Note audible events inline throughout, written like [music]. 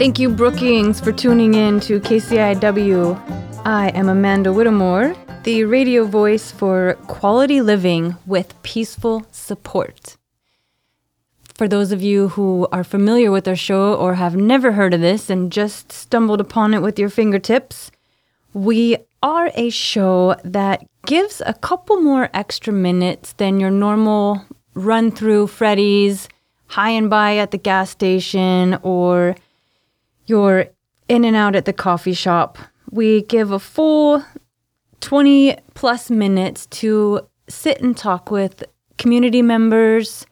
Thank you, Brookings, for tuning in to KCIW. I am Amanda Whittemore, the radio voice for quality living with peaceful support. For those of you who are familiar with our show or have never heard of this and just stumbled upon it with your fingertips, we are a show that gives a couple more extra minutes than your normal run through Freddy's, hi and bye at the gas station, or your in and out at the coffee shop. We give a full 20 plus minutes to sit and talk with community members,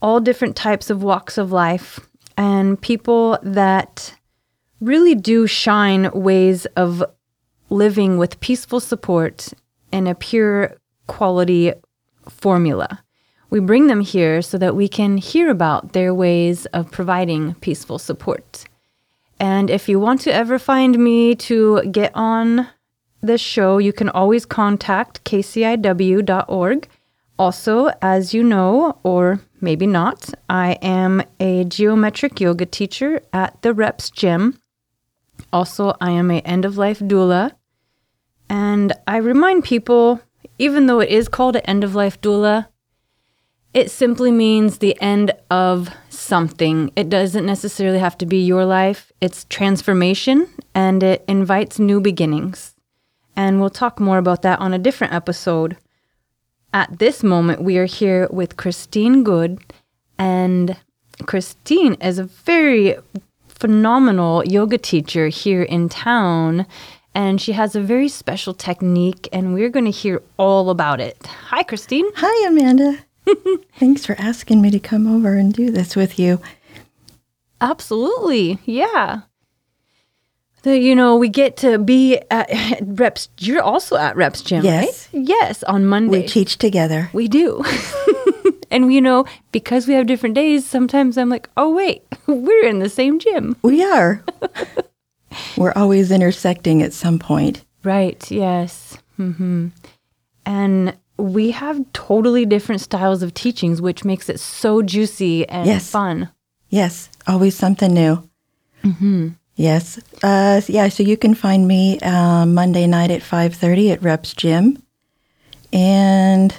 all different types of walks of life, and people that really do shine ways of living with peaceful support and a pure quality formula. We bring them here so that we can hear about their ways of providing peaceful support. And if you want to ever find me to get on this show, you can always contact kciw.org. Also, as you know, or maybe not, I am a geometric yoga teacher at the Reps Gym. Also, I am a end of life doula. And I remind people, even though it is called an end of life doula, it simply means the end of something. It doesn't necessarily have to be your life, it's transformation and it invites new beginnings. And we'll talk more about that on a different episode. At this moment, we are here with Christine Good, and Christine is a very phenomenal yoga teacher here in town and she has a very special technique, and we're going to hear all about it. Hi, Christine. Hi, Amanda. [laughs] Thanks for asking me to come over and do this with you. Absolutely. Yeah. The, you know, we get to be at [laughs] Reps. You're also at Reps Gym, yes. right? Yes, on Monday. We teach together. We do. [laughs] and, you know, because we have different days, sometimes I'm like, oh, wait, we're in the same gym. We are. we're always intersecting at some point. Right, yes. Mm-hmm. And we have totally different styles of teachings, which makes it so juicy and Yes. fun. Yes, always something new. Mm-hmm. Yes. Uh, yeah, so you can find me uh, Monday night at 5.30 at Reps Gym. And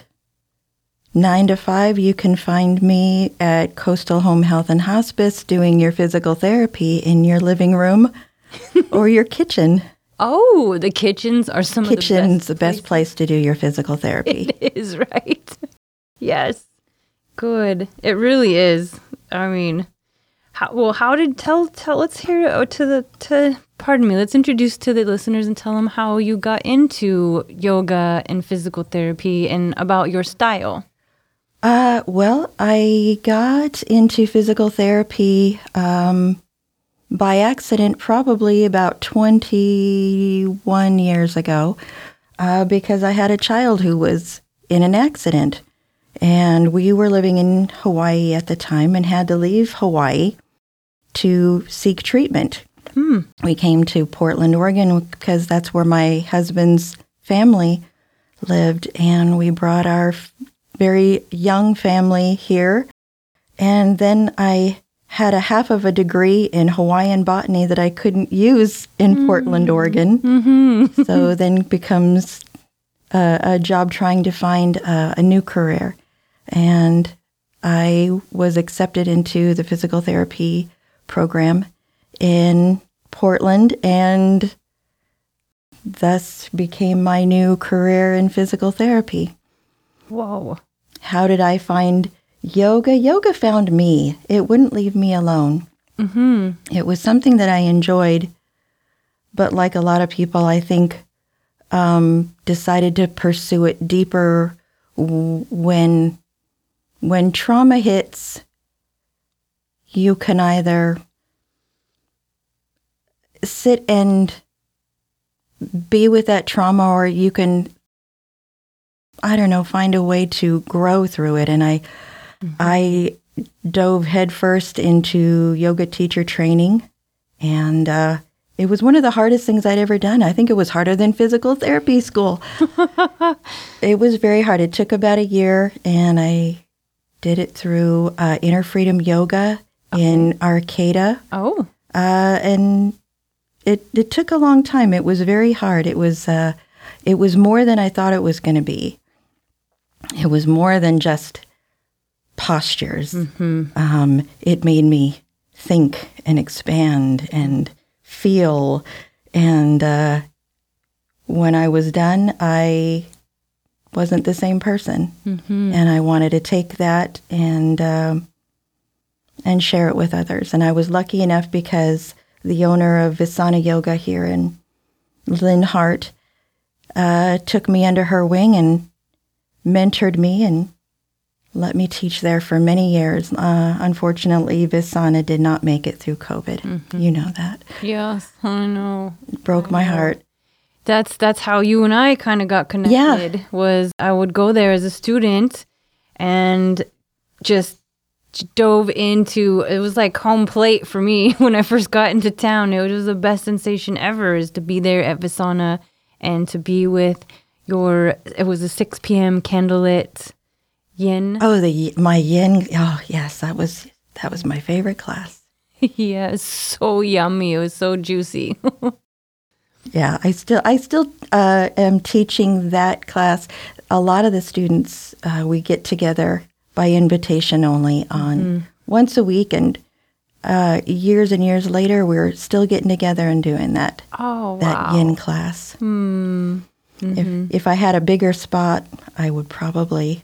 9 to 5, you can find me at Coastal Home Health and Hospice doing your physical therapy in your living room [laughs] or your kitchen. Oh, the kitchens are some Kitchen's of the best place to do your physical therapy. [laughs] It is, right? yes. Good. It really is. I mean, how, well, how did tell tell let's hear oh, to the to pardon me, let's introduce to the listeners and tell them how you got into yoga and physical therapy and about your style. Uh, well, I got into physical therapy um, by accident probably about 21 years ago uh, because I had a child who was in an accident. And we were living in Hawaii at the time and had to leave Hawaii to seek treatment. We came to Portland, Oregon because that's where my husband's family lived. And we brought our very young family here. And then I had a half of a degree in Hawaiian botany that I couldn't use in mm. Portland, Oregon. Mm-hmm. so [laughs] then becomes a, a job trying to find a, a new career. And I was accepted into the physical therapy program in Portland and thus became my new career in physical therapy. Whoa. How did I find yoga? Yoga found me. It wouldn't leave me alone. Mm-hmm. It was something that I enjoyed, but like a lot of people, I think um, decided to pursue it deeper when when trauma hits. You can either sit and be with that trauma, or you can I don't know, find a way to grow through it. And I, I dove headfirst into yoga teacher training, and uh, it was one of the hardest things I'd ever done. I think it was harder than physical therapy school. [laughs] it was very hard. It took about a year, and I did it through uh, Inner Freedom Yoga in Arcata. Oh. uh, and it it took a long time. It was very hard. It was uh, it was more than I thought it was going to be. It was more than just postures. Um, it made me think and expand and feel. And uh, when I was done, I wasn't the same person, and I wanted to take that and um, and share it with others. And I was lucky enough because the owner of Visana Yoga here in Lynn Hart uh, took me under her wing and mentored me and let me teach there for many years. Uh, unfortunately, Visana did not make it through COVID. You know that. Yes, I know. It broke my heart. That's that's how you and I kind of got connected. Yeah. Was I would go there as a student and just dove into it was like home plate for me [laughs] when I first got into town. It was the best sensation ever is to be there at Visana and to be with your it was a 6 p.m. candlelit yin. Oh, the my yin. Oh, yes, that was that was my favorite class. [laughs] yeah, it's so yummy. It was so juicy. [laughs] Yeah, I still I still uh, am teaching that class. A lot of the students uh, we get together by invitation only on once a week, and uh, years and years later, we're still getting together and doing that oh, that wow. yin class. If if I had a bigger spot, I would probably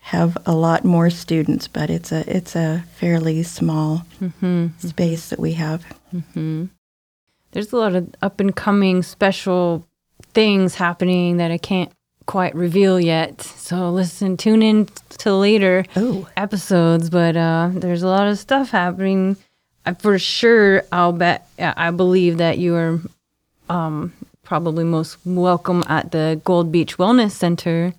have a lot more students, but it's a it's a fairly small space that we have. There's a lot of up and coming special things happening that I can't quite reveal yet. So listen, tune in to later Oh. episodes. But uh, there's a lot of stuff happening. I, for sure, I'll bet. I believe that you are um, probably most welcome at the Gold Beach Wellness Center.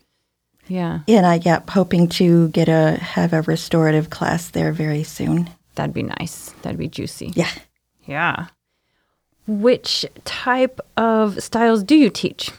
Yeah, And I yeah, hoping to get a have a restorative class there very soon. that'd be nice. That'd be juicy. Yeah. Yeah. Which type of styles do you teach?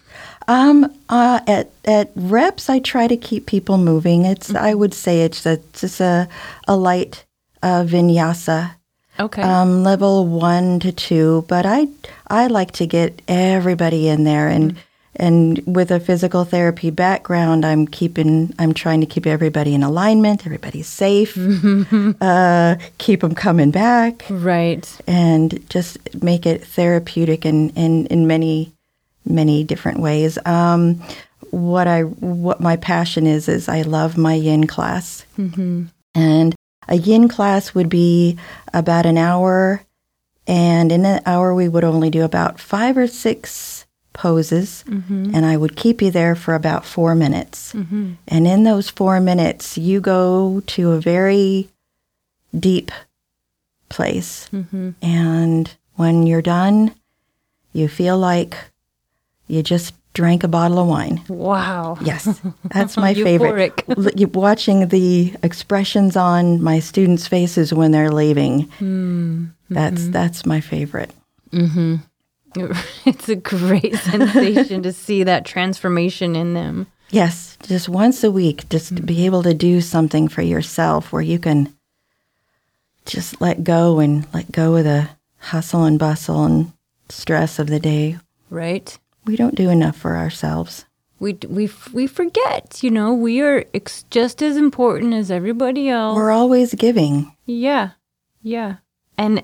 Um, uh, at at reps, I try to keep people moving. It's I would say it's a, it's just a a light uh, vinyasa, Okay. um, level one to two. But I I like to get everybody in there, and and with a physical therapy background, I'm keeping I'm trying to keep everybody in alignment. Everybody's safe. [laughs] uh, keep them coming back. right. and just make it therapeutic in, in, in many many different ways. Um, what I what my passion is is I love my yin class, and a yin class would be about an hour, and in an hour we would only do about five or six poses, mm-hmm. and I would keep you there for about four minutes. Mm-hmm. And in those four minutes, you go to a very deep place. Mm-hmm. And when you're done, you feel like you just drank a bottle of wine. Wow. Yes, [laughs] that's my favorite. Watching the expressions on my students' faces when they're leaving. Hmm. That's that's my favorite. [laughs] It's a great [laughs] sensation to see that transformation in them. Yes, just once a week, just to be able to do something for yourself where you can just let go and let go of the hustle and bustle and stress of the day. Right? We don't do enough for ourselves. We we we forget, you know, we are ex- just as important as everybody else. We're always giving. Yeah. Yeah. And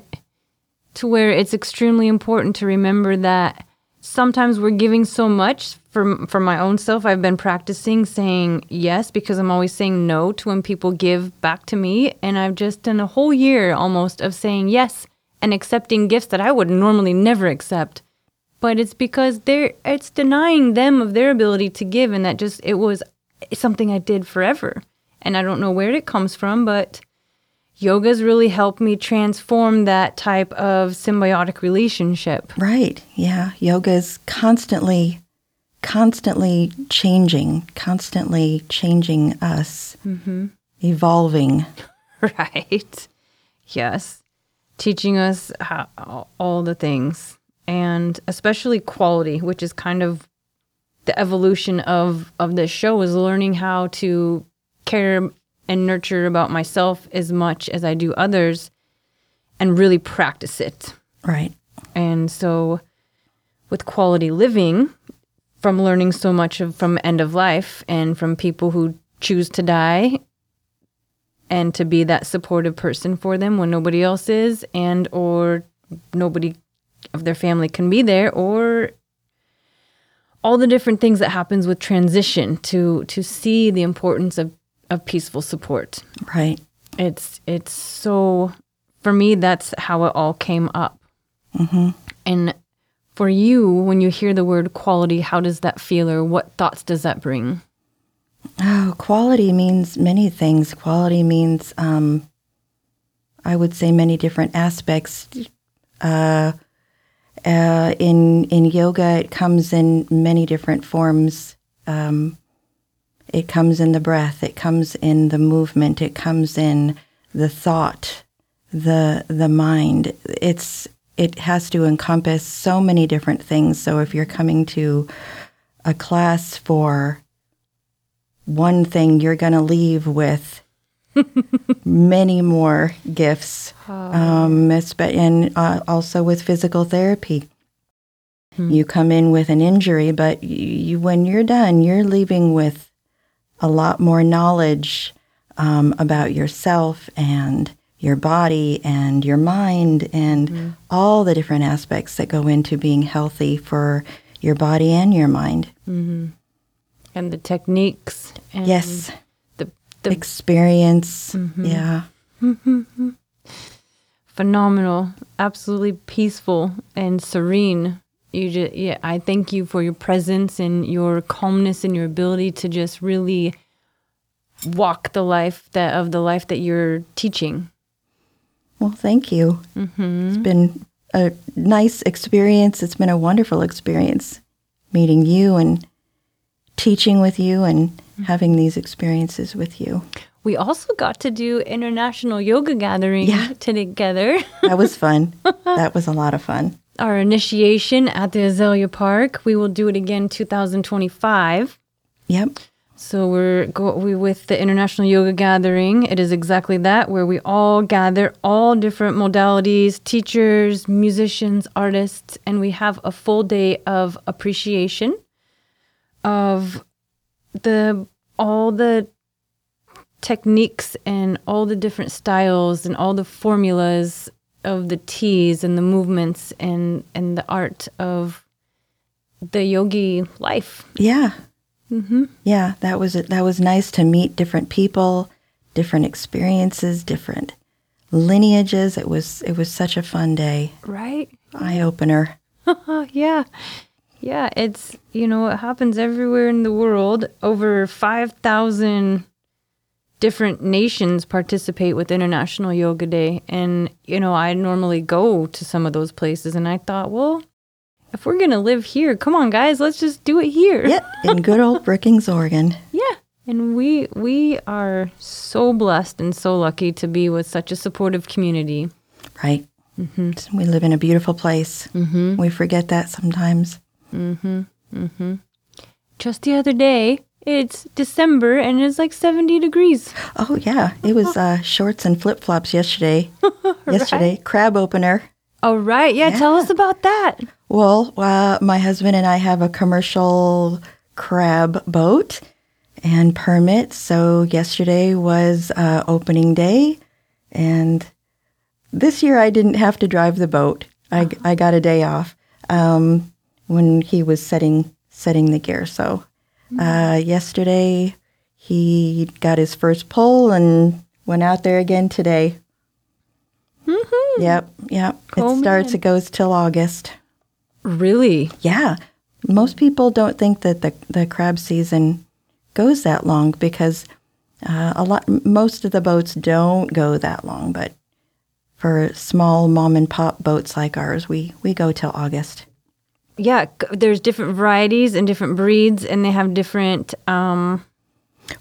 to where it's extremely important to remember that sometimes we're giving so much for for my own self. I've been practicing saying yes because I'm always saying no to when people give back to me. And I've just done a whole year almost of saying yes and accepting gifts that I would normally never accept. But it's because they're it's denying them of their ability to give and that just it was something I did forever. And I don't know where it comes from but yoga's really helped me transform that type of symbiotic relationship Right. Yeah. Yoga is constantly, constantly changing, constantly changing us, mm-hmm. evolving. [laughs] right yes teaching us how, all the things and especially quality which is kind of the evolution of of this show is learning how to care and nurture about myself as much as I do others and really practice it. Right. And so with quality living, from learning so much of from end of life and from people who choose to die and to be that supportive person for them when nobody else is and or nobody of their family can be there or all the different things that happens with transition to to see the importance of of peaceful support Right. it's it's so for me that's how it all came up and for you when you hear the word quality how does that feel or what thoughts does that bring Oh, quality means many things. Quality means, um, I would say, many different aspects. Uh, uh, in in yoga, it comes in many different forms. Um, it comes in the breath. It comes in the movement. It comes in the thought, the the mind. It's it has to encompass so many different things. So if you're coming to a class for one thing you're going to leave with [laughs] many more gifts um, and uh, also with physical therapy you come in with an injury but you, when you're done you're leaving with a lot more knowledge um, about yourself and your body and your mind and mm-hmm. all the different aspects that go into being healthy for your body and your mind. Mm-hmm. And the techniques and yes. the the experience. Mm-hmm. Yeah. [laughs] phenomenal. Absolutely peaceful and serene you just yeah i thank you for your presence and your calmness and your ability to just really walk the life that of the life that you're teaching Well, thank you. Mm-hmm. It's been a nice experience. It's been a wonderful experience meeting you and teaching with you and having these experiences with you. we also got to do international yoga gathering Yeah. together That was fun. [laughs] that was a lot of fun. Our initiation at the azalea park we will do it again 2025 Yep. So we're go we with the International Yoga Gathering. It is exactly that where we all gather all different modalities, teachers, musicians, artists, and we have a full day of appreciation of the all the techniques and all the different styles and all the formulas of the teas and the movements and and the art of the yogi life. Yeah. Mm-hmm. Yeah, that was that was nice to meet different people, different experiences, different lineages. It was it was such a fun day, Right? eye opener. [laughs] Yeah. Yeah, it's, you know, it happens everywhere in the world. Over 5,000 different nations participate with International Yoga Day. And, you know, I normally go to some of those places and I thought, well, if we're going to live here, come on, guys, let's just do it here. Yep, in good old [laughs] Brookings, Oregon. Yeah. And we we are so blessed and so lucky to be with such a supportive community. Right. Mm-hmm. We live in a beautiful place. Mm-hmm. We forget that sometimes. Mm-hmm. Just the other day, it's December and it's like 70 degrees. Oh yeah, it was uh, shorts and flip flops yesterday. [laughs] yesterday, crab opener. All right. Yeah, tell us about that. Well, uh, my husband and I have a commercial crab boat and permit. So yesterday was uh, opening day, and this year I didn't have to drive the boat. I, I got a day off um, when he was setting setting the gear. So uh, yesterday he got his first pull and went out there again today. Yep, yep. Cool it starts. man. It goes till August. Really? Yeah. Most people don't think that the, the crab season goes that long because uh, a lot most of the boats don't go that long, but for small mom and pop boats like ours, we, we go till August. Yeah, there's different varieties and different breeds and they have different um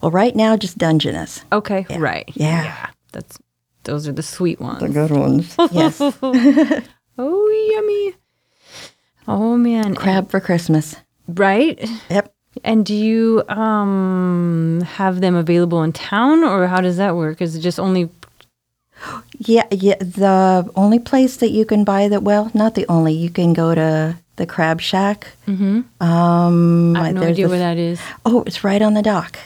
Well, right now, just Dungeness. okay, right. Yeah. That's those are the sweet ones. The good ones. [laughs] yes. [laughs] Oh, yummy. Oh man. Crab for Christmas. Right? Yep. And do you um have them available in town or how does that work? Is it just only [gasps] Yeah, yeah. The only place that you can buy that, well, not the only. You can go to the Crab Shack. Mm-hmm. Um, I have no idea the- where that is. Oh, it's right on the dock.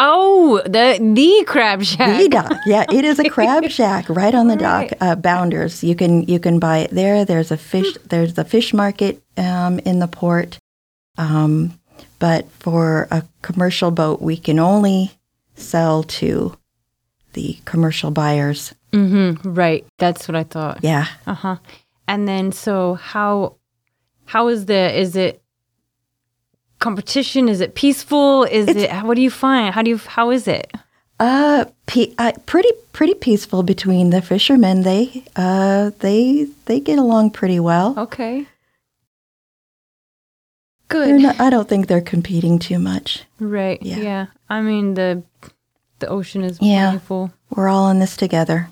Oh, the the crab shack. The dock. Yeah, it is a crab [laughs] shack right on the Right. dock. Uh, Bounders. You can you can buy it there. There's a fish. There's the fish market um, in the port. Um, but for a commercial boat, we can only sell to the commercial buyers. Mm-hmm. Right. That's what I thought. Yeah. Uh huh. And then, so how how is the is it competition? Is it peaceful? Is it what do you find? How do you how is it? Uh, pe- uh, pretty pretty peaceful between the fishermen. They uh they they get along pretty well. Okay. Good. not, I don't think they're competing too much. right. Yeah. Yeah. I mean the the ocean is Yeah. wonderful. We're all in this together.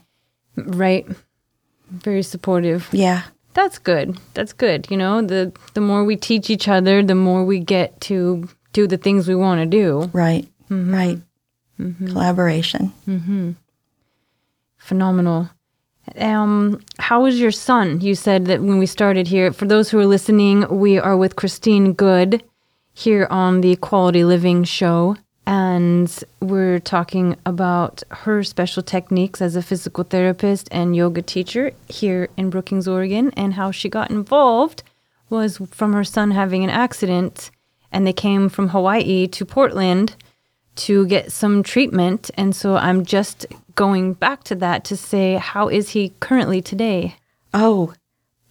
Right. Very supportive. Yeah. That's good. That's good. You know, the the more we teach each other, the more we get to do the things we want to do. Right. Mm-hmm. Right. Collaboration. Phenomenal. Um, how is your son? You said that when we started here. For those who are listening, we are with Christine Good here on the Quality Living Show, and we're talking about her special techniques as a physical therapist and yoga teacher here in Brookings, Oregon, and how she got involved was from her son having an accident, and they came from Hawaii to Portland to get some treatment. And so I'm just going back to that to say, how is he currently today? Oh,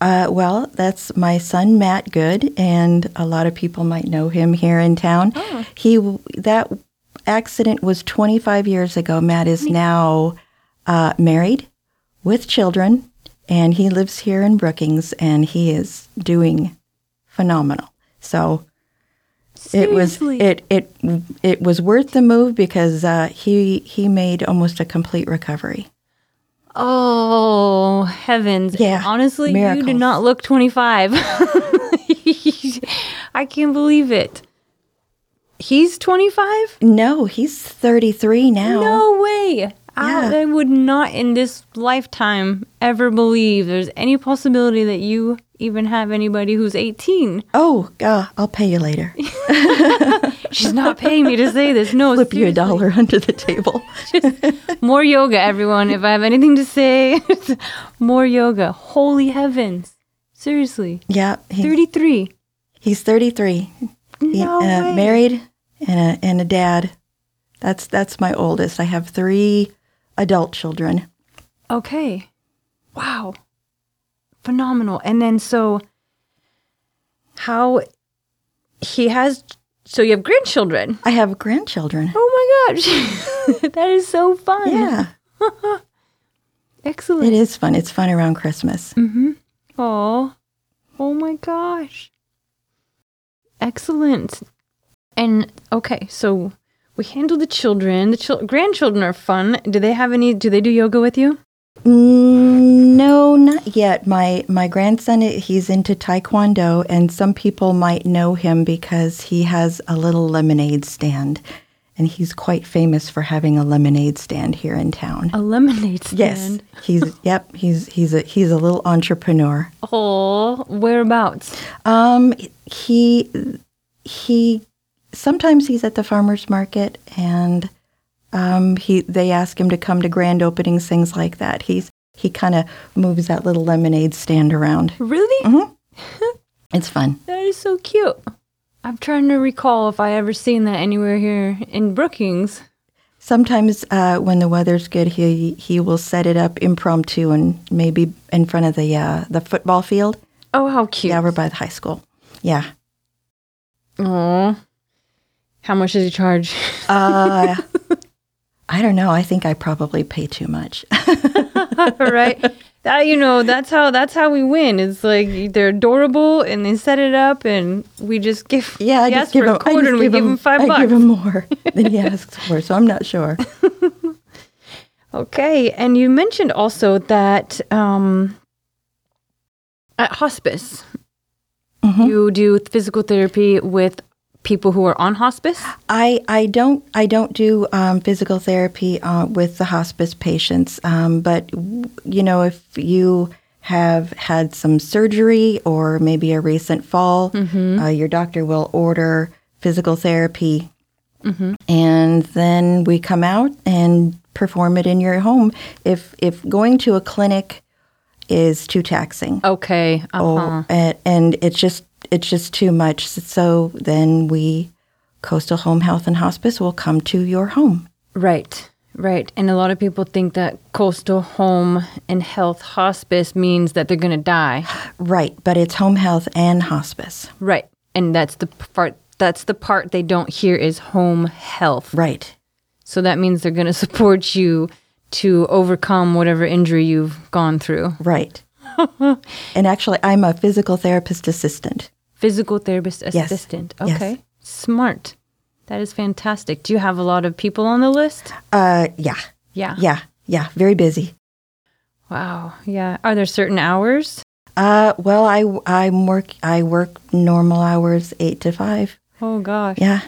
uh, well, that's my son Matt Good, and a lot of people might know him here in town. He that accident was 25 years ago. Matt is now uh, married with children, and he lives here in Brookings, and he is doing phenomenal. So it was it it it was worth the move because uh, he he made almost a complete recovery. Oh, heavens. Yeah, Honestly, you do not look 25. [laughs] I can't believe it. He's 25? No, he's 33 now. No way. I, Yeah. I would not in this lifetime ever believe there's any possibility that you even have anybody who's 18. Oh, God, I'll pay you later. [laughs] She's not paying me to say this. No, Flip you a dollar under the table. [laughs] More yoga, everyone. If I have anything to say, [laughs] more yoga. Holy heavens. Seriously. Yeah, he, 33. he's 33. No uh, married and a, and a dad. That's that's my oldest. I have three adult children. Okay. Wow. Phenomenal. And then so how he has so you have grandchildren. I have grandchildren. Oh my gosh. [laughs] that is so fun. Yeah, [laughs] Excellent. it is fun. It's fun around Christmas. Mhm. Oh, oh my gosh. Excellent. And okay, so we handle the children. The chil- grandchildren are fun. Do they have any? Do they do yoga with you? Mm, No, not yet. My my grandson, he's into taekwondo, and some people might know him because he has a little lemonade stand, and he's quite famous for having a lemonade stand here in town. A lemonade stand. Yes, he's yep. He's he's a he's a little entrepreneur. Oh, whereabouts? Um, he he sometimes he's at the farmers market, and um, he they ask him to come to grand openings, things like that. He's he kind of moves that little lemonade stand around. Really? Hmm. [laughs] It's fun. That is so cute. I'm trying to recall if I ever seen that anywhere here in Brookings. Sometimes uh, when the weather's good, he he will set it up impromptu and maybe in front of the uh, the football field. Oh, how cute. Yeah, we're by the high school. Yeah. Aw. How much does he charge? Uh, [laughs] I don't know. I think I probably pay too much. [laughs] right? That you know, that's how that's how we win. It's like they're adorable and they set it up and we just give Yeah, I just give him. a quarter and we give him him five I bucks. give him more than he asks for, so I'm not sure. [laughs] Okay, and you mentioned also that um, at hospice Mhm. you do physical therapy with people who are on hospice? I, I don't I don't do um, physical therapy uh, with the hospice patients, um, but you know if you have had some surgery or maybe a recent fall, uh, your doctor will order physical therapy, and then we come out and perform it in your home. If if going to a clinic is too taxing, Okay. Uh-huh. Oh, and, and it's just it's just too much. So then we, Coastal Home Health and Hospice, will come to your home. Right. Right. And a lot of people think that coastal home and health hospice means that they're going to die. Right, but it's home health and hospice. Right. And that's the part that's the part they don't hear is home health. Right. So that means they're going [laughs] to support you to overcome whatever injury you've gone through. Right. [laughs] and actually, I'm a physical therapist assistant. Physical therapist assistant. Yes. Okay. Smart. That is fantastic. Do you have a lot of people on the list? Uh, yeah, Yeah. yeah, yeah. Very busy. Wow. Yeah. Are there certain hours? Uh, well, I I work I work normal hours, eight to five. Oh gosh. Yeah,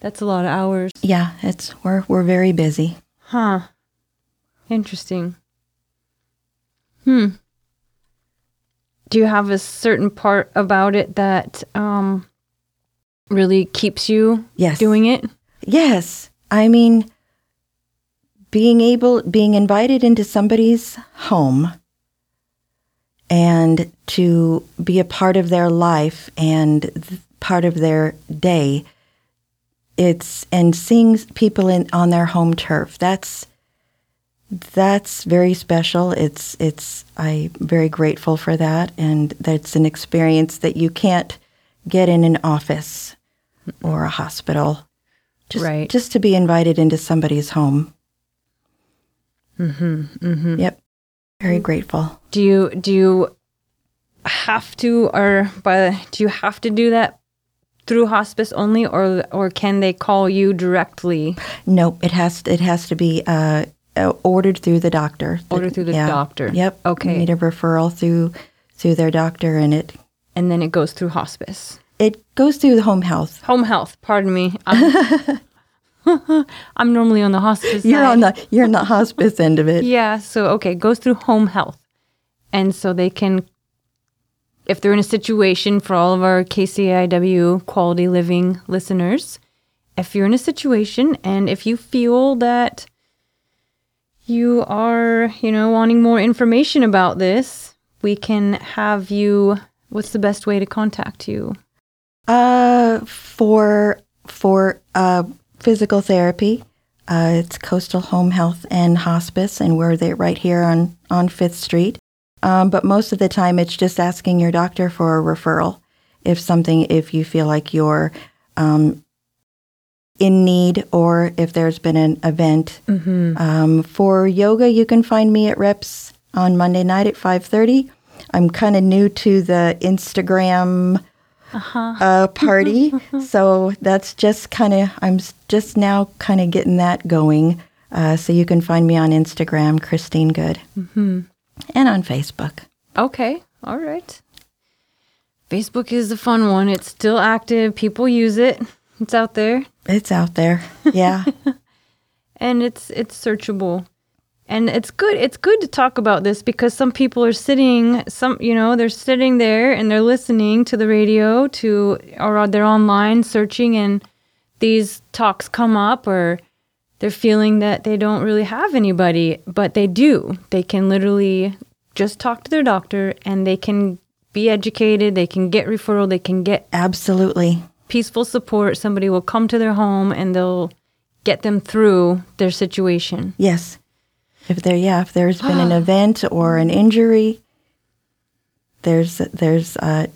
That's a lot of hours. yeah. It's we're we're very busy. Huh. Interesting. Hmm. Do you have a certain part about it that um really keeps you Yes. doing it? Yes. I mean, being able, being invited into somebody's home and to be a part of their life and th- part of their day, it's, and seeing people in, on their home turf, that's, that's very special. It's, it's, I'm very grateful for that. And that's an experience that you can't get in an office or a hospital. Just, Right. Just to be invited into somebody's home. Mm-hmm. Mm-hmm. Yep. Very grateful. Do you do you have to or by do you have to do that through hospice only or or can they call you directly? No, It has it has to be uh, uh, ordered through the doctor. Ordered through the Yeah. doctor. Yep. Okay. You need a referral through through their doctor, and it And then it goes through hospice. it goes through the home health. Home health, pardon me. I'm, [laughs] I'm normally on the hospice You're side. on the you're on the hospice end of it. Yeah, so okay, goes through home health. And so they can if they're in a situation for all of our KCIW quality living listeners, if you're in a situation and if you feel that you are, you know, wanting more information about this, we can have you what's the best way to contact you? Uh, for for uh, physical therapy, uh, it's Coastal Home Health and Hospice, and we're there right here on on Fifth Street. Um, but most of the time, it's just asking your doctor for a referral if something if you feel like you're um, in need or if there's been an event. Um, for yoga, you can find me at Reps on Monday night at five thirty. I'm kind of new to the Instagram uh, party. [laughs] so that's just kind of, I'm just now kind of getting that going. Uh, so you can find me on Instagram, Christine Good, mm-hmm. and on Facebook. Okay, all right. Facebook is a fun one. It's still active. People use it. It's out there. It's out there. Yeah. [laughs] and it's it's searchable and it's good it's good to talk about this because some people are sitting some you know they're sitting there and they're listening to the radio to or they're online searching and these talks come up or they're feeling that they don't really have anybody but they do they can literally just talk to their doctor and they can be educated they can get referral they can get Absolutely. Peaceful support somebody will come to their home and they'll get them through their situation Yes. If there, yeah, if there's been an [gasps] event or an injury, there's there's uh,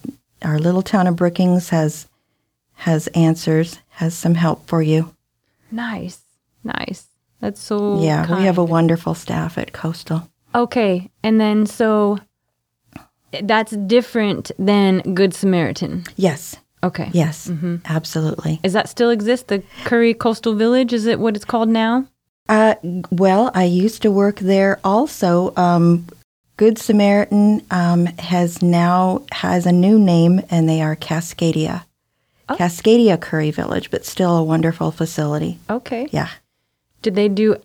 our little town of Brookings has has answers, has some help for you. nice nice that's so yeah, we have a wonderful staff at Coastal. okay and then so that's different than good samaritan Yes, okay yes, absolutely. is that still exist the curry coastal village is it what it's called now Uh, well, I used to work there also. Um, Good Samaritan um, has now has a new name, and they are Cascadia. Cascadia Curry Village, but still a wonderful facility. Okay. Yeah. Did they do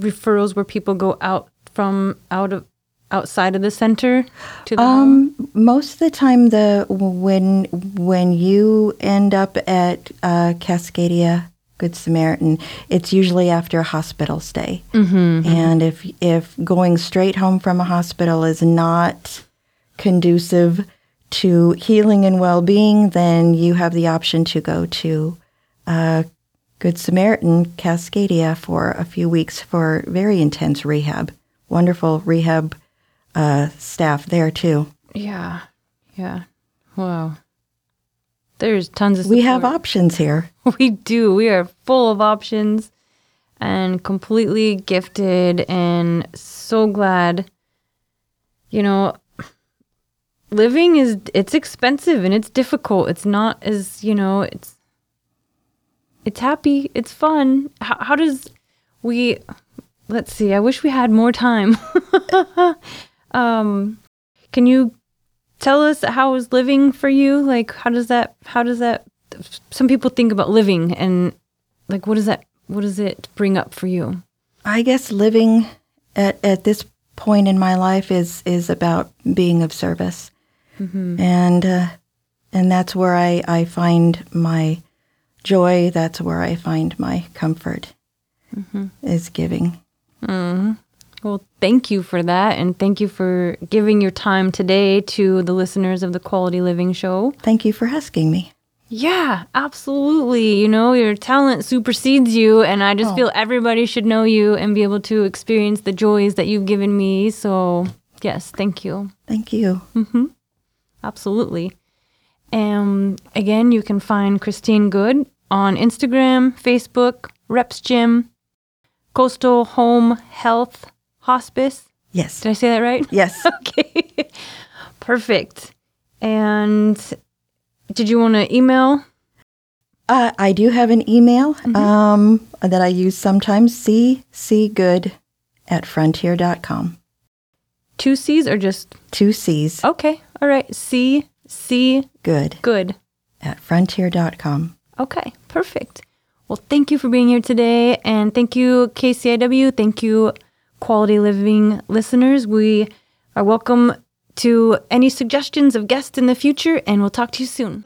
referrals where people go out from out of outside of the center to the home? Um, most of the time, the when when you end up at uh, Cascadia Good Samaritan, it's usually after a hospital stay. Mm-hmm. And if if going straight home from a hospital is not conducive to healing and well being, then you have the option to go to uh, Good Samaritan Cascadia for a few weeks for very intense rehab. Wonderful rehab uh, staff there too. Yeah. Yeah. Wow. There's tons of We have options here. [laughs] We do. We are full of options and completely gifted and so glad. You know, living is it's expensive and it's difficult. It's not as, you know, it's it's happy, it's fun. How, how does we let's see. I wish we had more time. [laughs] um can you tell us how is living for you? Like how does that how does that some people think about living and like what does that what does it bring up for you? I guess living at, at this point in my life is is about being of service, and uh, and that's where I, I find my joy. That's where I find my comfort. Is giving. Well, thank you for that and thank you for giving your time today to the listeners of the Quality Living show. Thank you for asking me. Yeah, absolutely. You know, your talent supersedes you, and I just feel everybody should know you and be able to experience the joys that you've given me. So, yes, thank you. Thank you. Absolutely. Um, again, you can find Christine Good on Instagram, Facebook, Reps Gym, Coastal Home Health Hospice. Yes. Did I say that right? Yes. [laughs] okay. Perfect. And did you want to email? Uh, I do have an email um, that I use sometimes. ccgood at frontier.com. Two C's or just Two C's. okay? All right. C C Good good. at frontier.com. Okay, perfect. Well, thank you for being here today. And thank you, KCIW. Thank you, Quality Living listeners. We are welcome to any suggestions of guests in the future, and we'll talk to you soon.